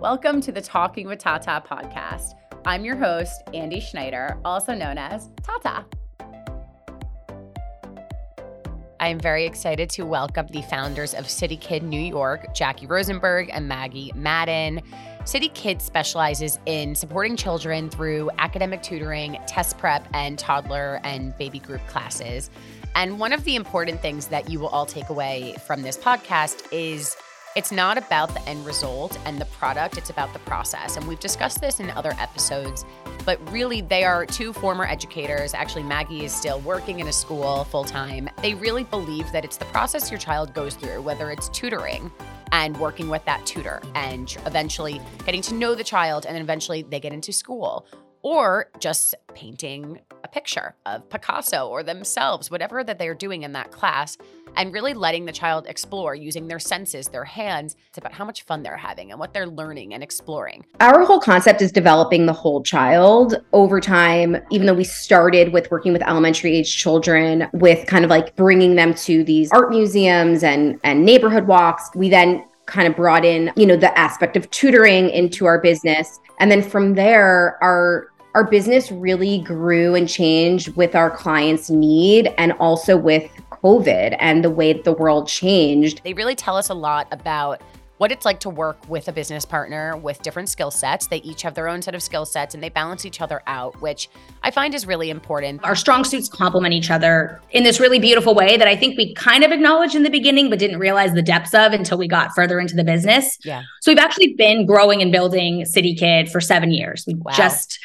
Welcome to the Talking with Tata podcast. I'm your host, Andy Schneider, also known as Tata. I am very excited to welcome the founders of City Kid New York, Jackie Rosenberg and Maggie Madden. City Kid specializes in supporting children through academic tutoring, test prep, and toddler and baby group classes. And one of the important things that you will all take away from this podcast is it's not about the end result and the product, it's about the process. And we've discussed this in other episodes, but really, they are two former educators. Actually, Maggie is still working in a school full time. They really believe that it's the process your child goes through, whether it's tutoring and working with that tutor and eventually getting to know the child, and then eventually they get into school or just painting picture of Picasso or themselves, whatever that they're doing in that class, and really letting the child explore using their senses, their hands. It's about how much fun they're having and what they're learning and exploring. Our whole concept is developing the whole child over time, even though we started with working with elementary age children with kind of like bringing them to these art museums and and neighborhood walks. We then kind of brought in, you know, the aspect of tutoring into our business. And then from there, our our business really grew and changed with our clients' need and also with COVID and the way the world changed. They really tell us a lot about what it's like to work with a business partner with different skill sets. They each have their own set of skill sets and they balance each other out, which I find is really important. Our strong suits complement each other in this really beautiful way that I think we kind of acknowledged in the beginning, but didn't realize the depths of until we got further into the business. Yeah. So we've actually been growing and building City Kid for seven years. We wow. just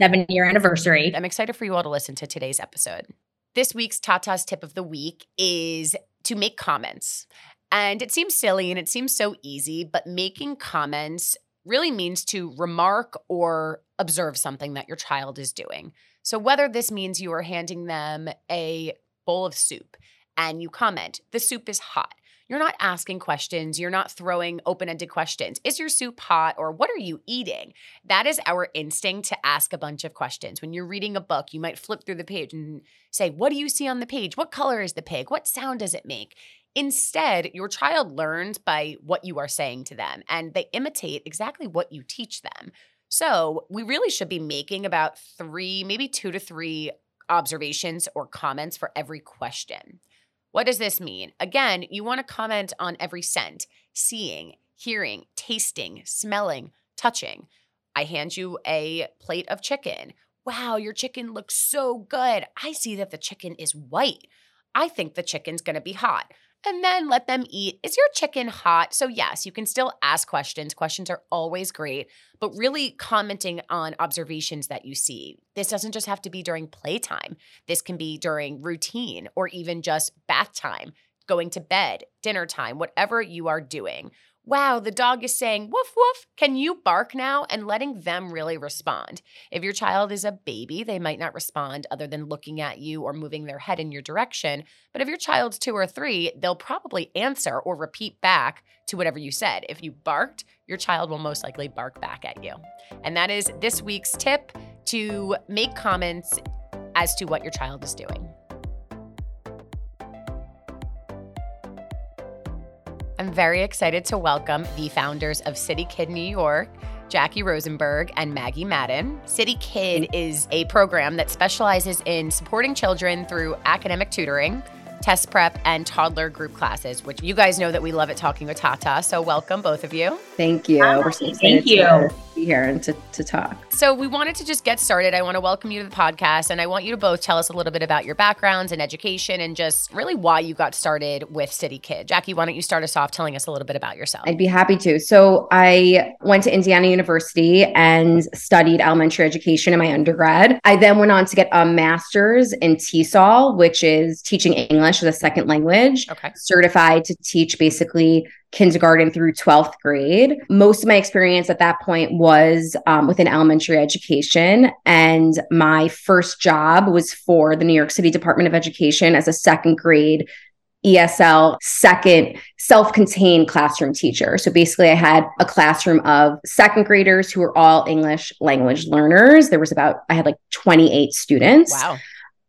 seven year anniversary. I'm excited for you all to listen to today's episode. This week's Tata's tip of the week is to make comments. And it seems silly and it seems so easy, but making comments really means to remark or observe something that your child is doing. So, whether this means you are handing them a bowl of soup and you comment, the soup is hot. You're not asking questions. You're not throwing open ended questions. Is your soup hot or what are you eating? That is our instinct to ask a bunch of questions. When you're reading a book, you might flip through the page and say, What do you see on the page? What color is the pig? What sound does it make? Instead, your child learns by what you are saying to them and they imitate exactly what you teach them. So, we really should be making about three, maybe two to three observations or comments for every question. What does this mean? Again, you want to comment on every scent seeing, hearing, tasting, smelling, touching. I hand you a plate of chicken. Wow, your chicken looks so good. I see that the chicken is white. I think the chicken's going to be hot and then let them eat. Is your chicken hot? So, yes, you can still ask questions. Questions are always great, but really commenting on observations that you see. This doesn't just have to be during playtime, this can be during routine or even just bath time, going to bed, dinner time, whatever you are doing wow, the dog is saying woof woof. Can you bark now? And letting them really respond. If your child is a baby, they might not respond other than looking at you or moving their head in your direction. But if your child's two or three, they'll probably answer or repeat back to whatever you said. If you barked, your child will most likely bark back at you. And that is this week's tip to make comments as to what your child is doing. I'm very excited to welcome the founders of City Kid New York. Jackie Rosenberg and Maggie Madden. City Kid is a program that specializes in supporting children through academic tutoring, test prep, and toddler group classes, which you guys know that we love at Talking with Tata. So, welcome, both of you. Thank you. Hi. We're so excited Thank you. Be here and to, to talk. So, we wanted to just get started. I want to welcome you to the podcast, and I want you to both tell us a little bit about your backgrounds and education and just really why you got started with City Kid. Jackie, why don't you start us off telling us a little bit about yourself? I'd be happy to. So, I went to Indiana University and studied elementary education in my undergrad. I then went on to get a master's in TESOL, which is teaching English as a second language. Okay. Certified to teach basically kindergarten through 12th grade. Most of my experience at that point was um, within elementary education. And my first job was for the New York City Department of Education as a second grade ESL second self contained classroom teacher. So basically, I had a classroom of second graders who were all English language learners. There was about, I had like 28 students. Wow.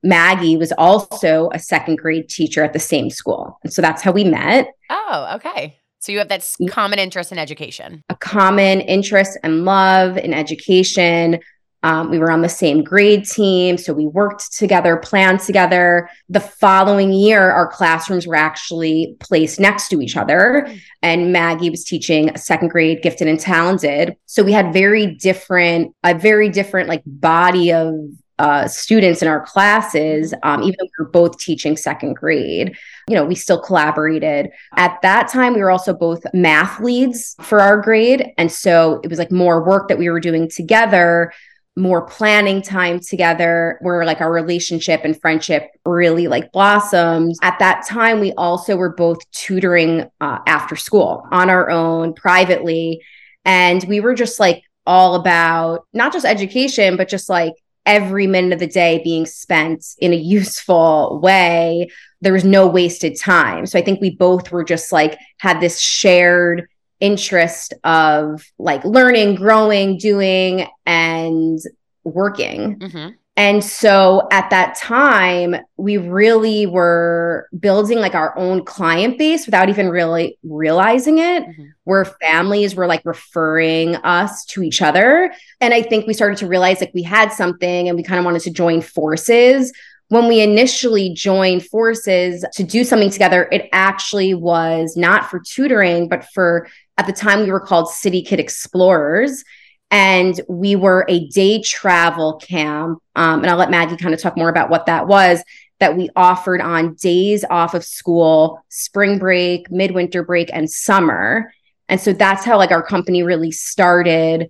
Maggie was also a second grade teacher at the same school. And so that's how we met. Oh, okay. So you have that common interest in education. A common interest and love in education. Um, we were on the same grade team, so we worked together, planned together. The following year, our classrooms were actually placed next to each other, and Maggie was teaching second grade, gifted and talented. So we had very different, a very different like body of uh, students in our classes, um, even though we were both teaching second grade. You know, we still collaborated. At that time, we were also both math leads for our grade. And so it was like more work that we were doing together more planning time together where like our relationship and friendship really like blossomed at that time we also were both tutoring uh, after school on our own privately and we were just like all about not just education but just like every minute of the day being spent in a useful way there was no wasted time so i think we both were just like had this shared interest of like learning, growing, doing, and working. Mm-hmm. And so at that time, we really were building like our own client base without even really realizing it, mm-hmm. where families were like referring us to each other. And I think we started to realize like we had something and we kind of wanted to join forces when we initially joined forces to do something together, it actually was not for tutoring, but for at the time we were called City Kid Explorers. And we were a day travel camp. Um, and I'll let Maggie kind of talk more about what that was that we offered on days off of school, spring break, midwinter break, and summer. And so that's how like our company really started.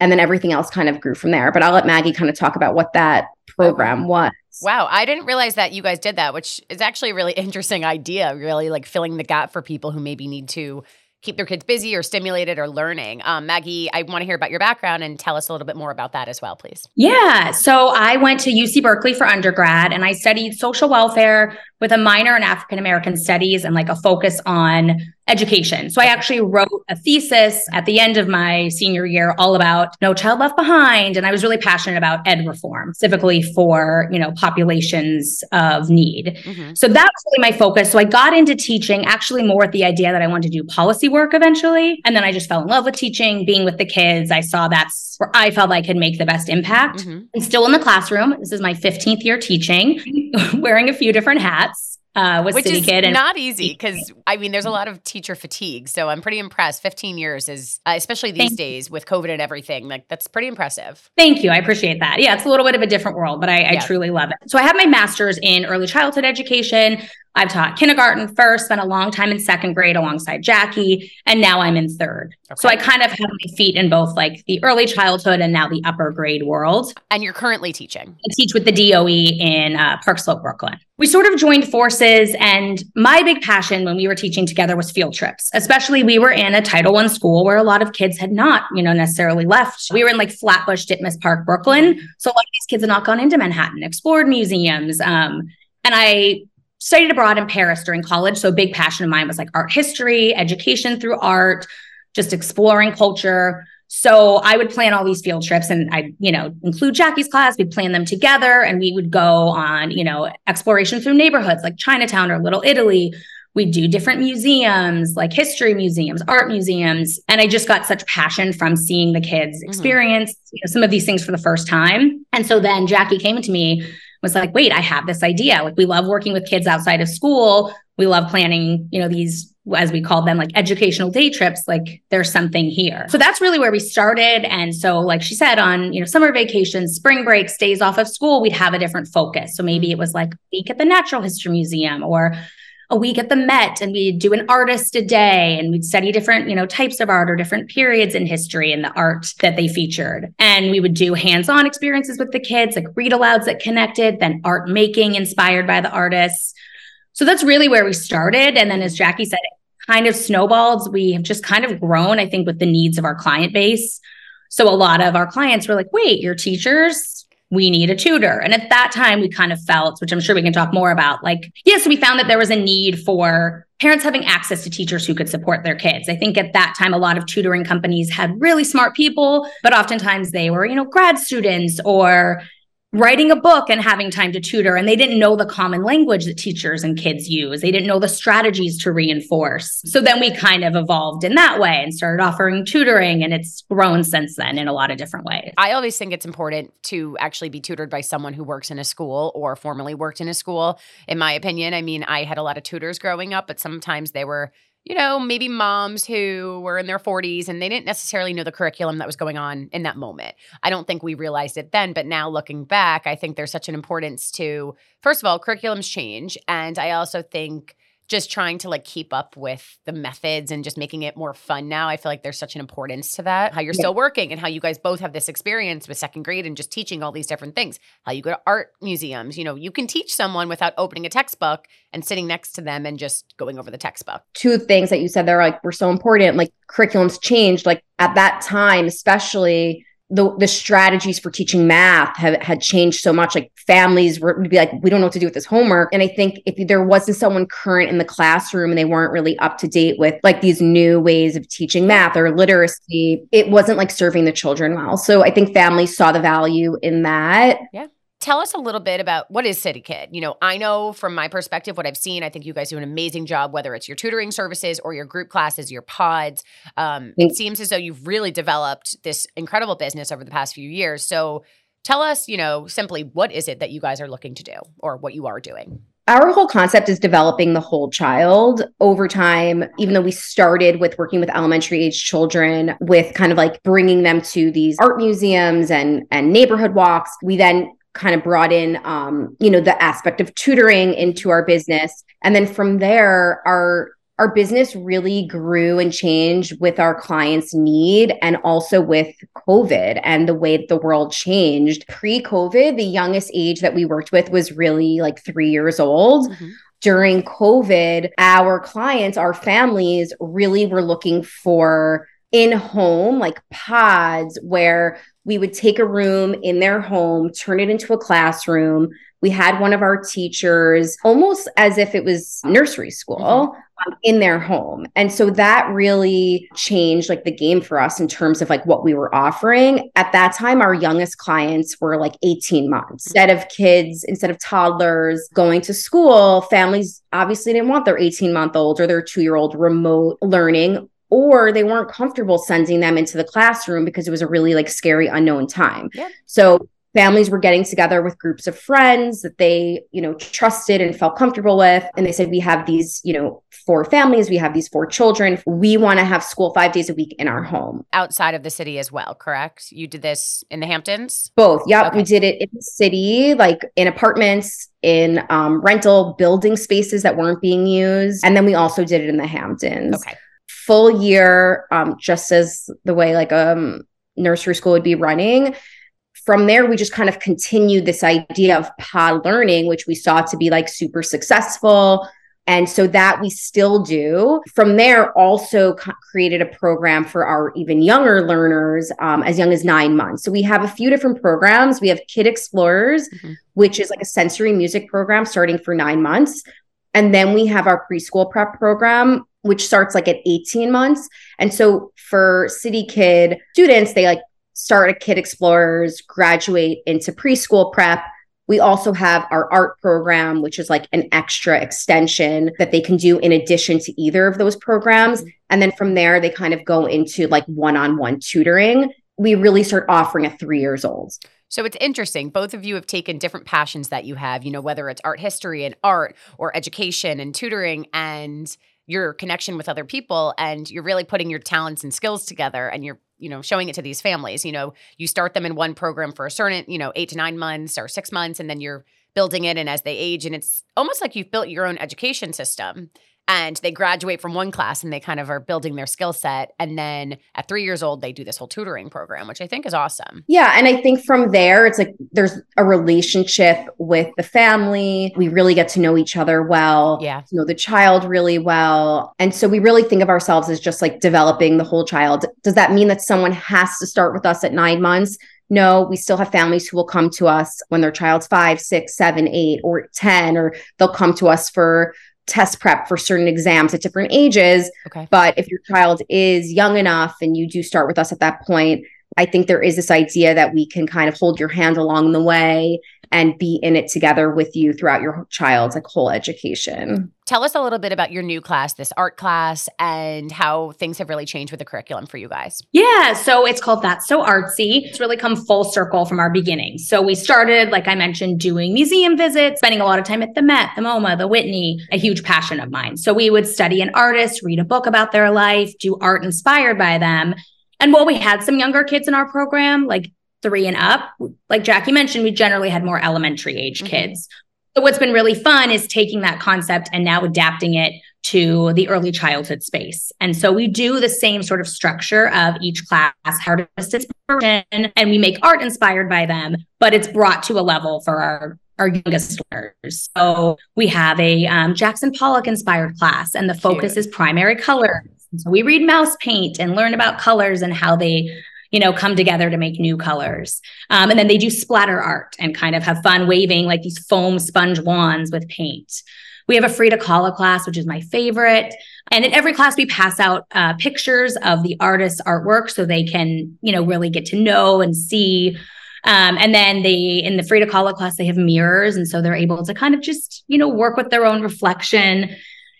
And then everything else kind of grew from there. But I'll let Maggie kind of talk about what that program was. Wow, I didn't realize that you guys did that, which is actually a really interesting idea, really like filling the gap for people who maybe need to keep their kids busy or stimulated or learning. Um, Maggie, I want to hear about your background and tell us a little bit more about that as well, please. Yeah. So I went to UC Berkeley for undergrad and I studied social welfare with a minor in African American studies and like a focus on education. So I actually wrote a thesis at the end of my senior year all about No Child Left Behind and I was really passionate about ed reform, specifically for, you know, populations of need. Mm-hmm. So that was really my focus. So I got into teaching actually more with the idea that I wanted to do policy work eventually. And then I just fell in love with teaching, being with the kids. I saw that's where I felt I could make the best impact. Mm-hmm. And still in the classroom. This is my 15th year teaching, wearing a few different hats uh, with Which City is Kid. And not easy because I mean, there's a lot of teacher fatigue. So I'm pretty impressed. 15 years is, uh, especially these Thank days with COVID and everything, like that's pretty impressive. Thank you. I appreciate that. Yeah, it's a little bit of a different world, but I, yeah. I truly love it. So I have my master's in early childhood education. I've taught kindergarten first, spent a long time in second grade alongside Jackie, and now I'm in third. Okay. So I kind of have my feet in both like the early childhood and now the upper grade world. And you're currently teaching? I teach with the DOE in uh, Park Slope, Brooklyn. We sort of joined forces, and my big passion when we were teaching together was field trips. Especially, we were in a Title One school where a lot of kids had not, you know, necessarily left. We were in like Flatbush, Ditmas Park, Brooklyn, so a lot of these kids had not gone into Manhattan, explored museums, um, and I studied abroad in Paris during college. So a big passion of mine was like art history, education through art, just exploring culture. So I would plan all these field trips and I, you know, include Jackie's class. We'd plan them together and we would go on, you know, exploration through neighborhoods like Chinatown or Little Italy. We'd do different museums, like history museums, art museums. And I just got such passion from seeing the kids mm-hmm. experience mm-hmm. you know, some of these things for the first time. And so then Jackie came to me was like, wait, I have this idea. Like we love working with kids outside of school. We love planning, you know, these as we call them like educational day trips. Like there's something here. So that's really where we started. And so like she said on you know summer vacations spring breaks days off of school we'd have a different focus. So maybe mm. it was like a week at the natural history museum or a week at the Met and we'd do an artist a day and we'd study different, you know, types of art or different periods in history and the art that they featured. And we would do hands-on experiences with the kids, like read alouds that connected, then art making inspired by the artists. So that's really where we started. And then as Jackie said, it kind of snowballed. We have just kind of grown, I think, with the needs of our client base. So a lot of our clients were like, wait, your teachers we need a tutor. And at that time, we kind of felt, which I'm sure we can talk more about, like, yes, we found that there was a need for parents having access to teachers who could support their kids. I think at that time, a lot of tutoring companies had really smart people, but oftentimes they were, you know, grad students or writing a book and having time to tutor and they didn't know the common language that teachers and kids use. They didn't know the strategies to reinforce. So then we kind of evolved in that way and started offering tutoring and it's grown since then in a lot of different ways. I always think it's important to actually be tutored by someone who works in a school or formerly worked in a school. In my opinion i mean i had a lot of tutors growing up but sometimes they were you know, maybe moms who were in their 40s and they didn't necessarily know the curriculum that was going on in that moment. I don't think we realized it then, but now looking back, I think there's such an importance to, first of all, curriculums change. And I also think just trying to like keep up with the methods and just making it more fun now. I feel like there's such an importance to that. How you're yeah. still working and how you guys both have this experience with second grade and just teaching all these different things. How you go to art museums. You know, you can teach someone without opening a textbook and sitting next to them and just going over the textbook. Two things that you said there like were so important. Like curriculums changed. Like at that time, especially the the strategies for teaching math have had changed so much. Like families were, would be like, we don't know what to do with this homework. And I think if there wasn't someone current in the classroom and they weren't really up to date with like these new ways of teaching math or literacy, it wasn't like serving the children well. So I think families saw the value in that. Yeah tell us a little bit about what is City Kid. You know, I know from my perspective, what I've seen, I think you guys do an amazing job, whether it's your tutoring services or your group classes, your pods. Um, it seems as though you've really developed this incredible business over the past few years. So tell us, you know, simply what is it that you guys are looking to do or what you are doing? Our whole concept is developing the whole child over time. Even though we started with working with elementary age children, with kind of like bringing them to these art museums and and neighborhood walks, we then kind of brought in um, you know the aspect of tutoring into our business. And then from there our our business really grew and changed with our clients need and also with covid and the way that the world changed. Pre-covid the youngest age that we worked with was really like 3 years old. Mm-hmm. During COVID, our clients, our families really were looking for in home, like pods where we would take a room in their home, turn it into a classroom. We had one of our teachers almost as if it was nursery school mm-hmm. um, in their home. And so that really changed like the game for us in terms of like what we were offering. At that time, our youngest clients were like 18 months. Instead of kids, instead of toddlers going to school, families obviously didn't want their 18 month old or their two year old remote learning or they weren't comfortable sending them into the classroom because it was a really like scary unknown time. Yeah. So families were getting together with groups of friends that they, you know, trusted and felt comfortable with and they said we have these, you know, four families, we have these four children. We want to have school 5 days a week in our home. Outside of the city as well, correct? You did this in the Hamptons? Both. Yep, okay. we did it in the city like in apartments in um, rental building spaces that weren't being used. And then we also did it in the Hamptons. Okay full year, um, just as the way like a um, nursery school would be running. From there, we just kind of continued this idea of pod learning, which we saw to be like super successful. And so that we still do. From there, also co- created a program for our even younger learners um, as young as nine months. So we have a few different programs. We have Kid Explorers, mm-hmm. which is like a sensory music program starting for nine months. And then we have our preschool prep program, which starts like at 18 months. And so for City Kid students, they like start at Kid Explorers, graduate into preschool prep. We also have our art program, which is like an extra extension that they can do in addition to either of those programs. And then from there, they kind of go into like one on one tutoring. We really start offering at three years old. So it's interesting. Both of you have taken different passions that you have, you know, whether it's art history and art or education and tutoring and your connection with other people and you're really putting your talents and skills together and you're you know showing it to these families you know you start them in one program for a certain you know 8 to 9 months or 6 months and then you're building it and as they age and it's almost like you've built your own education system and they graduate from one class and they kind of are building their skill set. And then at three years old they do this whole tutoring program which i think is awesome. Yeah and i think from there it's like there's a relationship with the family. We really get to know each other well yeah. know the child really well. And so we really think of ourselves as just like developing the whole child. Does that mean that someone has to start with us at nine months? No, we still have families who will come to us when their child's five, six, seven, eight, or 10, or they'll come to us for test prep for certain exams at different ages. Okay. But if your child is young enough and you do start with us at that point, I think there is this idea that we can kind of hold your hand along the way and be in it together with you throughout your child's like whole education. Tell us a little bit about your new class, this art class, and how things have really changed with the curriculum for you guys. Yeah, so it's called That's So Artsy. It's really come full circle from our beginning. So we started, like I mentioned, doing museum visits, spending a lot of time at the Met, the MoMA, the Whitney, a huge passion of mine. So we would study an artist, read a book about their life, do art inspired by them. And while we had some younger kids in our program, like three and up, like Jackie mentioned, we generally had more elementary age mm-hmm. kids. So what's been really fun is taking that concept and now adapting it to the early childhood space. And so we do the same sort of structure of each class, artist inspiration, and we make art inspired by them, but it's brought to a level for our our youngest learners. So we have a um, Jackson Pollock inspired class, and the focus Cute. is primary colors. So we read mouse paint and learn about colors and how they you know, come together to make new colors. Um, and then they do splatter art and kind of have fun waving like these foam sponge wands with paint. We have a Frida Kahlo class, which is my favorite. And in every class, we pass out uh, pictures of the artist's artwork so they can, you know, really get to know and see. Um, and then they, in the Frida Kahlo class, they have mirrors. And so they're able to kind of just, you know, work with their own reflection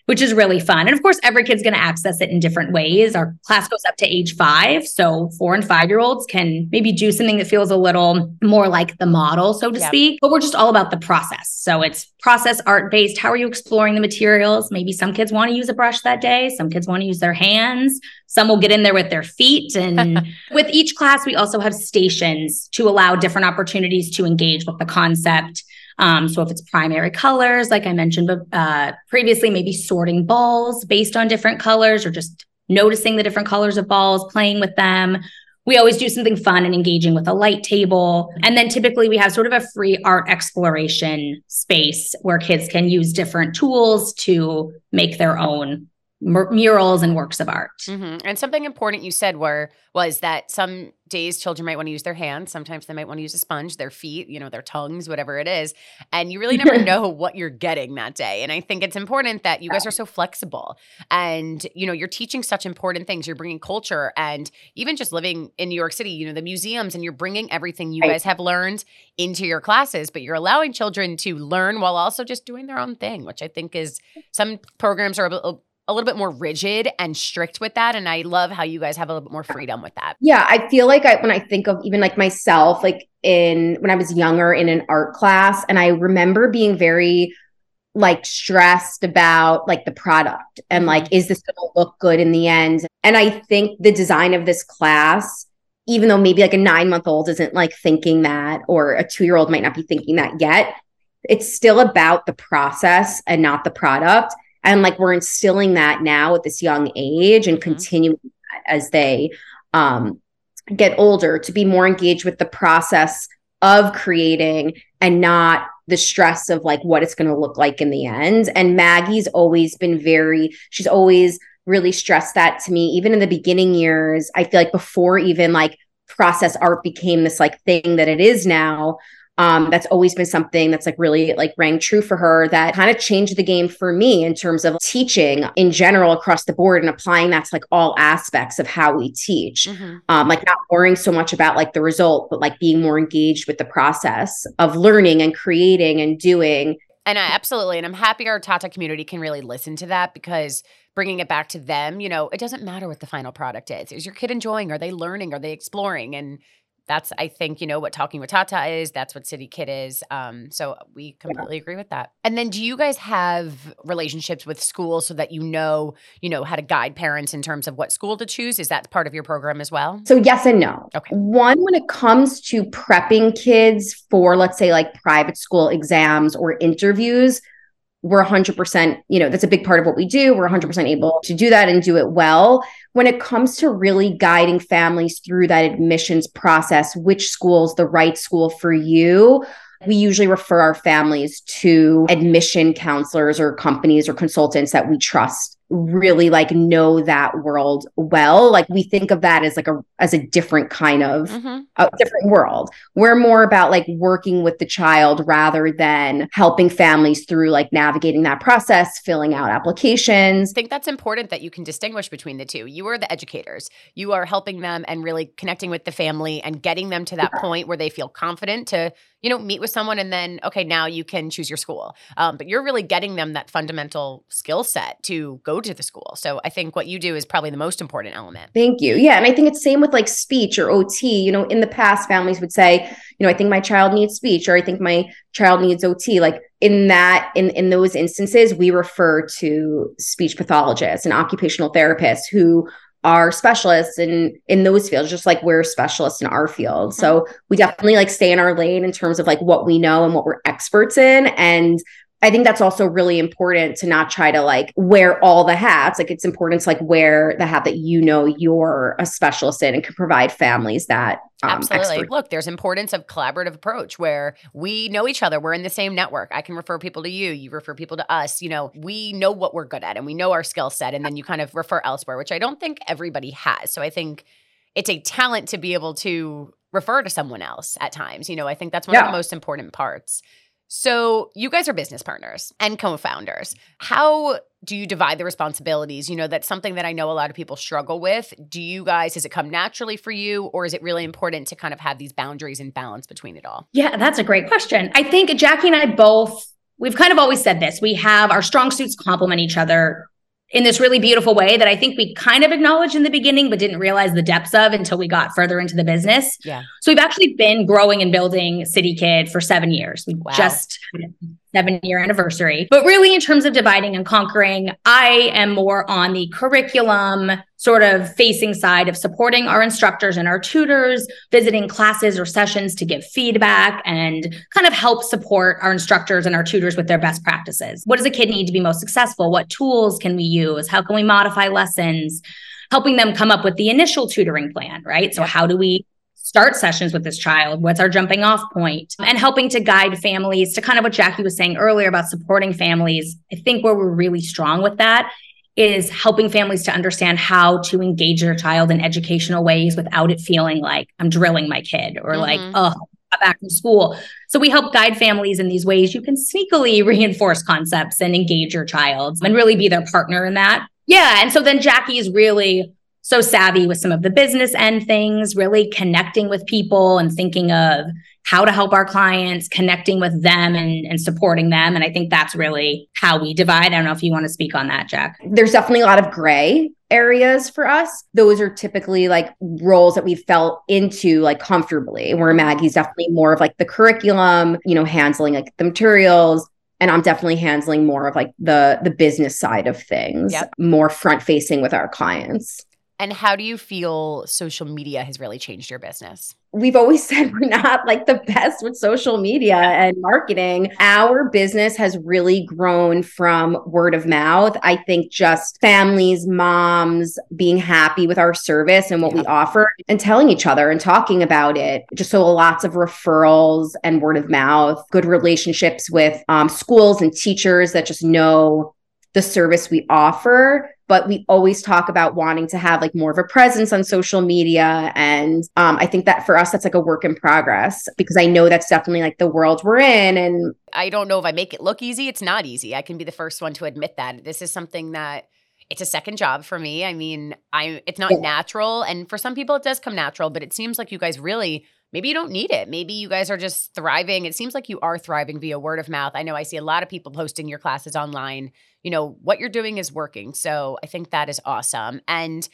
which is really fun. And of course, every kid's going to access it in different ways. Our class goes up to age five. So four and five year olds can maybe do something that feels a little more like the model, so to speak. But we're just all about the process. So it's process art based. How are you exploring the materials? Maybe some kids want to use a brush that day, some kids want to use their hands. Some will get in there with their feet. And with each class, we also have stations to allow different opportunities to engage with the concept. Um, so if it's primary colors, like I mentioned uh, previously, maybe sorting balls based on different colors or just noticing the different colors of balls, playing with them. We always do something fun and engaging with a light table. And then typically we have sort of a free art exploration space where kids can use different tools to make their own murals and works of art. Mm-hmm. And something important you said were was that some days children might want to use their hands, sometimes they might want to use a sponge, their feet, you know, their tongues, whatever it is, and you really never know what you're getting that day. And I think it's important that you guys are so flexible and you know, you're teaching such important things. You're bringing culture and even just living in New York City, you know, the museums and you're bringing everything you right. guys have learned into your classes, but you're allowing children to learn while also just doing their own thing, which I think is some programs are a, a little bit more rigid and strict with that. And I love how you guys have a little bit more freedom with that. Yeah. I feel like I, when I think of even like myself, like in when I was younger in an art class, and I remember being very like stressed about like the product and like, mm-hmm. is this going to look good in the end? And I think the design of this class, even though maybe like a nine month old isn't like thinking that, or a two year old might not be thinking that yet, it's still about the process and not the product and like we're instilling that now at this young age and mm-hmm. continuing as they um, get older to be more engaged with the process of creating and not the stress of like what it's going to look like in the end and maggie's always been very she's always really stressed that to me even in the beginning years i feel like before even like process art became this like thing that it is now um, that's always been something that's like really like rang true for her that kind of changed the game for me in terms of teaching in general across the board and applying that to like all aspects of how we teach. Mm-hmm. um, like not worrying so much about like the result but like being more engaged with the process of learning and creating and doing. And I, absolutely and i'm happy our tata community can really listen to that because bringing it back to them you know it doesn't matter what the final product is. Is your kid enjoying? Are they learning? Are they exploring? And that's I think you know what talking with Tata is. That's what City Kid is. Um, so we completely yeah. agree with that. And then, do you guys have relationships with schools so that you know you know how to guide parents in terms of what school to choose? Is that part of your program as well? So yes and no. Okay. One, when it comes to prepping kids for let's say like private school exams or interviews, we're 100% you know that's a big part of what we do. We're 100% able to do that and do it well. When it comes to really guiding families through that admissions process which school's the right school for you we usually refer our families to admission counselors or companies or consultants that we trust really like know that world well like we think of that as like a as a different kind of mm-hmm. a different world we're more about like working with the child rather than helping families through like navigating that process filling out applications i think that's important that you can distinguish between the two you are the educators you are helping them and really connecting with the family and getting them to that yeah. point where they feel confident to you know, meet with someone and then, okay, now you can choose your school. Um, but you're really getting them that fundamental skill set to go to the school. So I think what you do is probably the most important element. Thank you. Yeah. And I think it's same with like speech or OT. You know, in the past, families would say, you know, I think my child needs speech or I think my child needs OT. Like in that, in, in those instances, we refer to speech pathologists and occupational therapists who are specialists in in those fields just like we're specialists in our field. So we definitely like stay in our lane in terms of like what we know and what we're experts in. And I think that's also really important to not try to like wear all the hats. Like it's important to like wear the hat that you know you're a specialist in and can provide families that um, Absolutely. Expert. Look, there's importance of collaborative approach where we know each other. We're in the same network. I can refer people to you. You refer people to us. You know, we know what we're good at and we know our skill set. And then you kind of refer elsewhere, which I don't think everybody has. So I think it's a talent to be able to refer to someone else at times. You know, I think that's one yeah. of the most important parts. So, you guys are business partners and co founders. How do you divide the responsibilities? You know, that's something that I know a lot of people struggle with. Do you guys, does it come naturally for you, or is it really important to kind of have these boundaries and balance between it all? Yeah, that's a great question. I think Jackie and I both, we've kind of always said this we have our strong suits complement each other in this really beautiful way that I think we kind of acknowledged in the beginning, but didn't realize the depths of until we got further into the business. Yeah. So we've actually been growing and building City Kid for seven years. We wow. just seven year anniversary. But really, in terms of dividing and conquering, I am more on the curriculum sort of facing side of supporting our instructors and our tutors, visiting classes or sessions to give feedback and kind of help support our instructors and our tutors with their best practices. What does a kid need to be most successful? What tools can we use? How can we modify lessons? Helping them come up with the initial tutoring plan, right? So, how do we start sessions with this child? What's our jumping off point? And helping to guide families to kind of what Jackie was saying earlier about supporting families. I think where we're really strong with that is helping families to understand how to engage their child in educational ways without it feeling like I'm drilling my kid or mm-hmm. like, oh, back from school. So we help guide families in these ways you can sneakily reinforce concepts and engage your child and really be their partner in that. Yeah. And so then Jackie is really so savvy with some of the business end things, really connecting with people and thinking of how to help our clients, connecting with them and, and supporting them. And I think that's really how we divide. I don't know if you want to speak on that, Jack. There's definitely a lot of gray areas for us. Those are typically like roles that we felt into like comfortably, where Maggie's definitely more of like the curriculum, you know, handling like the materials, and i'm definitely handling more of like the the business side of things yep. more front facing with our clients and how do you feel social media has really changed your business? We've always said we're not like the best with social media and marketing. Our business has really grown from word of mouth. I think just families, moms being happy with our service and what yeah. we offer and telling each other and talking about it. Just so lots of referrals and word of mouth, good relationships with um, schools and teachers that just know the service we offer but we always talk about wanting to have like more of a presence on social media. And um, i think that for us that's like a work in progress because i know that's definitely like the world we're in and i don't know if i make it look easy. It's not easy. I can be the first one to admit that. This is something that it's a second job for me. I mean i it's not yeah. natural. And for some people it does come natural but it seems like you guys really maybe you don't need it. Maybe you guys are just thriving. It seems like you are thriving via word of mouth. I know I see a lot of people posting your classes online. You know, what you're doing is working. So I think that is awesome. And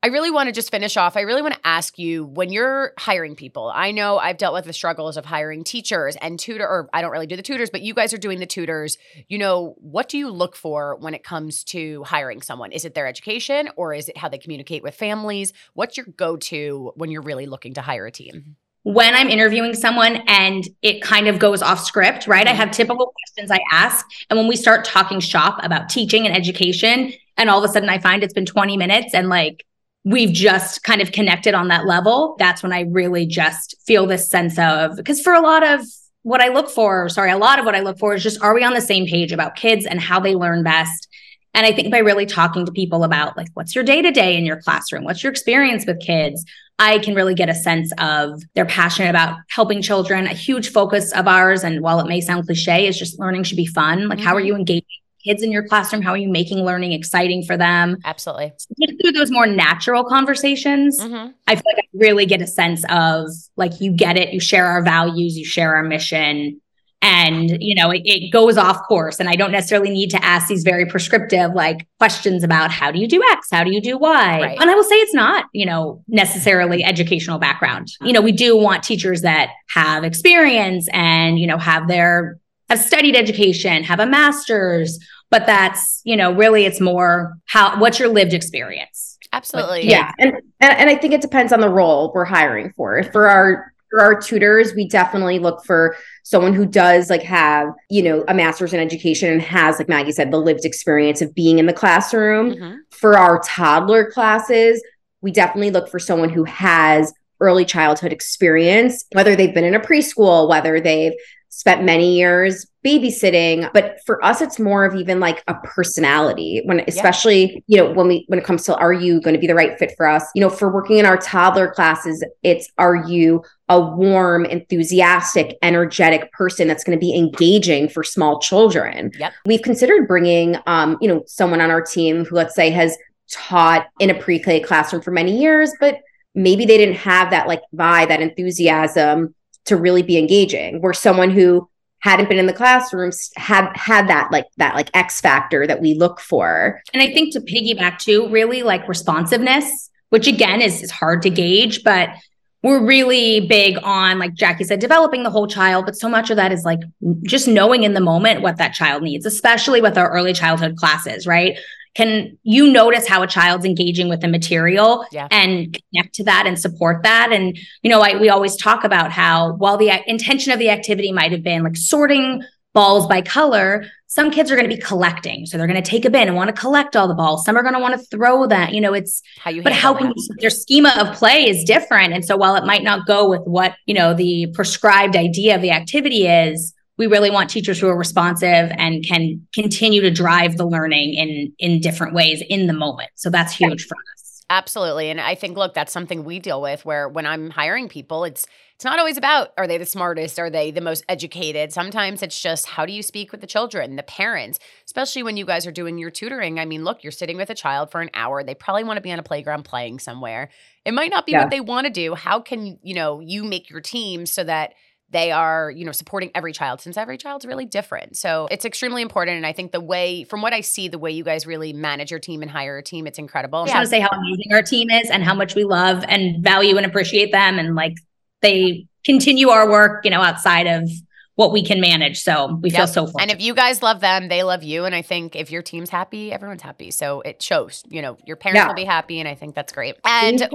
I really want to just finish off. I really want to ask you when you're hiring people. I know I've dealt with the struggles of hiring teachers and tutor, or I don't really do the tutors, but you guys are doing the tutors. You know, what do you look for when it comes to hiring someone? Is it their education or is it how they communicate with families? What's your go to when you're really looking to hire a team? When I'm interviewing someone and it kind of goes off script, right? I mm-hmm. have typical questions I ask. And when we start talking shop about teaching and education, and all of a sudden I find it's been 20 minutes and like we've just kind of connected on that level, that's when I really just feel this sense of because for a lot of what I look for, sorry, a lot of what I look for is just are we on the same page about kids and how they learn best And I think by really talking to people about like, what's your day to day in your classroom? What's your experience with kids? I can really get a sense of they're passionate about helping children. A huge focus of ours, and while it may sound cliche, is just learning should be fun. Like, mm-hmm. how are mm-hmm. you engaging kids in your classroom? How are you making learning exciting for them? Absolutely. Just through those more natural conversations, mm-hmm. I feel like I really get a sense of like, you get it, you share our values, you share our mission and you know it, it, goes off course and i don't necessarily need to ask these very prescriptive like questions about how do you do x how do you do y right. and i will say it's not you know necessarily educational background you know we do want teachers that have experience and you know have their have studied education have a master's but that's you know really it's more how what's your lived experience. Absolutely. Yeah. And, and and i think it depends on the role we're hiring for. For our for our tutors, we definitely look for someone who does like have, you know, a master's in education and has, like Maggie said, the lived experience of being in the classroom. Mm-hmm. For our toddler classes, we definitely look for someone who has early childhood experience, whether they've been in a preschool, whether they've spent many years babysitting but for us it's more of even like a personality when especially yeah. you know when we when it comes to are you going to be the right fit for us you know for working in our toddler classes it's are you a warm enthusiastic energetic person that's going to be engaging for small children yep. we've considered bringing um you know someone on our team who let's say has taught in a pre-k classroom for many years but maybe they didn't have that like vibe that enthusiasm to really be engaging where someone who hadn't been in the classrooms had had that like that like x factor that we look for. And i think to piggyback too really like responsiveness which again is, is hard to gauge but we're really big on like jackie said developing the whole child but so much of that is like just knowing in the moment what that child needs especially with our early childhood classes right can you notice how a child's engaging with the material yeah. and connect to that and support that? And you know I, we always talk about how while the intention of the activity might have been like sorting balls by color some kids are going to be collecting. So they're going to take a bin and want to collect all the balls. Some are going to want to throw that you know it's how you but how can you, their schema of play is different. And so while it might not go with what you know the prescribed idea of the activity is we really want teachers who are responsive and can continue to drive the learning in in different ways in the moment. So that's huge for us. Absolutely. And i think look that's something we deal with where when i'm hiring people it's it's not always about are they the smartest? Are they the most educated? Sometimes it's just how do you speak with the children the parents? Especially when you guys are doing your tutoring. I mean look you're sitting with a child for an hour. They probably want to be on a playground playing somewhere. It might not be yeah. what they want to do. How can you know you make your team so that they are you know supporting every child since every child's really different. So it's extremely important and i think the way from what i see the way you guys really manage your team and hire a team it's incredible. I just want to say how amazing our team is and how much we love and value and appreciate them and like they continue our work you know outside of what we can manage. So we yep. feel so fortunate. And if you guys love them, they love you. And I think if your team's happy, everyone's happy. So it shows, you know, your parents yeah. will be happy. And I think that's great. And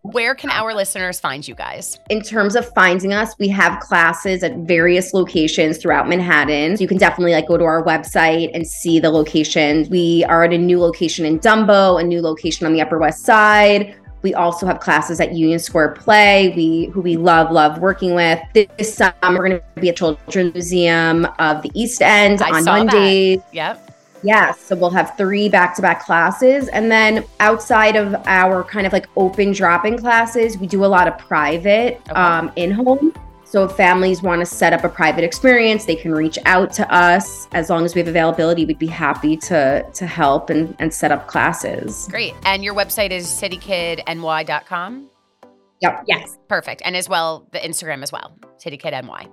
where can our listeners find you guys? In terms of finding us, we have classes at various locations throughout Manhattan. So you can definitely like go to our website and see the locations. We are at a new location in Dumbo, a new location on the Upper West Side. We also have classes at Union Square Play, we who we love, love working with. This summer we're going to be at Children's Museum of the East End I on Mondays. That. Yep. Yeah, so we'll have three back-to-back classes, and then outside of our kind of like open drop-in classes, we do a lot of private okay. um, in-home. So if families want to set up a private experience, they can reach out to us. As long as we have availability, we'd be happy to to help and, and set up classes. Great. And your website is citykidny.com? Yep. Yes. Perfect. And as well, the Instagram as well, citykidny.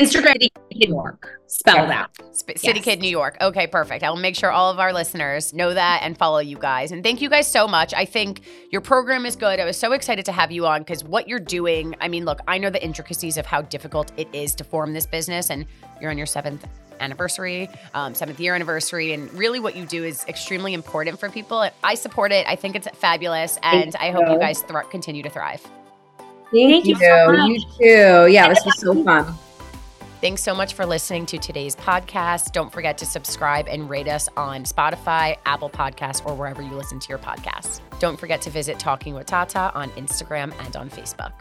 Instagram City Kid New York, spelled out. City yes. Kid New York. Okay, perfect. I will make sure all of our listeners know that and follow you guys. And thank you guys so much. I think your program is good. I was so excited to have you on because what you're doing, I mean, look, I know the intricacies of how difficult it is to form this business, and you're on your seventh anniversary, um, seventh year anniversary, and really what you do is extremely important for people. I support it. I think it's fabulous, and thank I hope you, you guys th- continue to thrive. Thank, thank you. You, so you too. Yeah, this was so fun. Thanks so much for listening to today's podcast. Don't forget to subscribe and rate us on Spotify, Apple Podcasts, or wherever you listen to your podcasts. Don't forget to visit Talking with Tata on Instagram and on Facebook.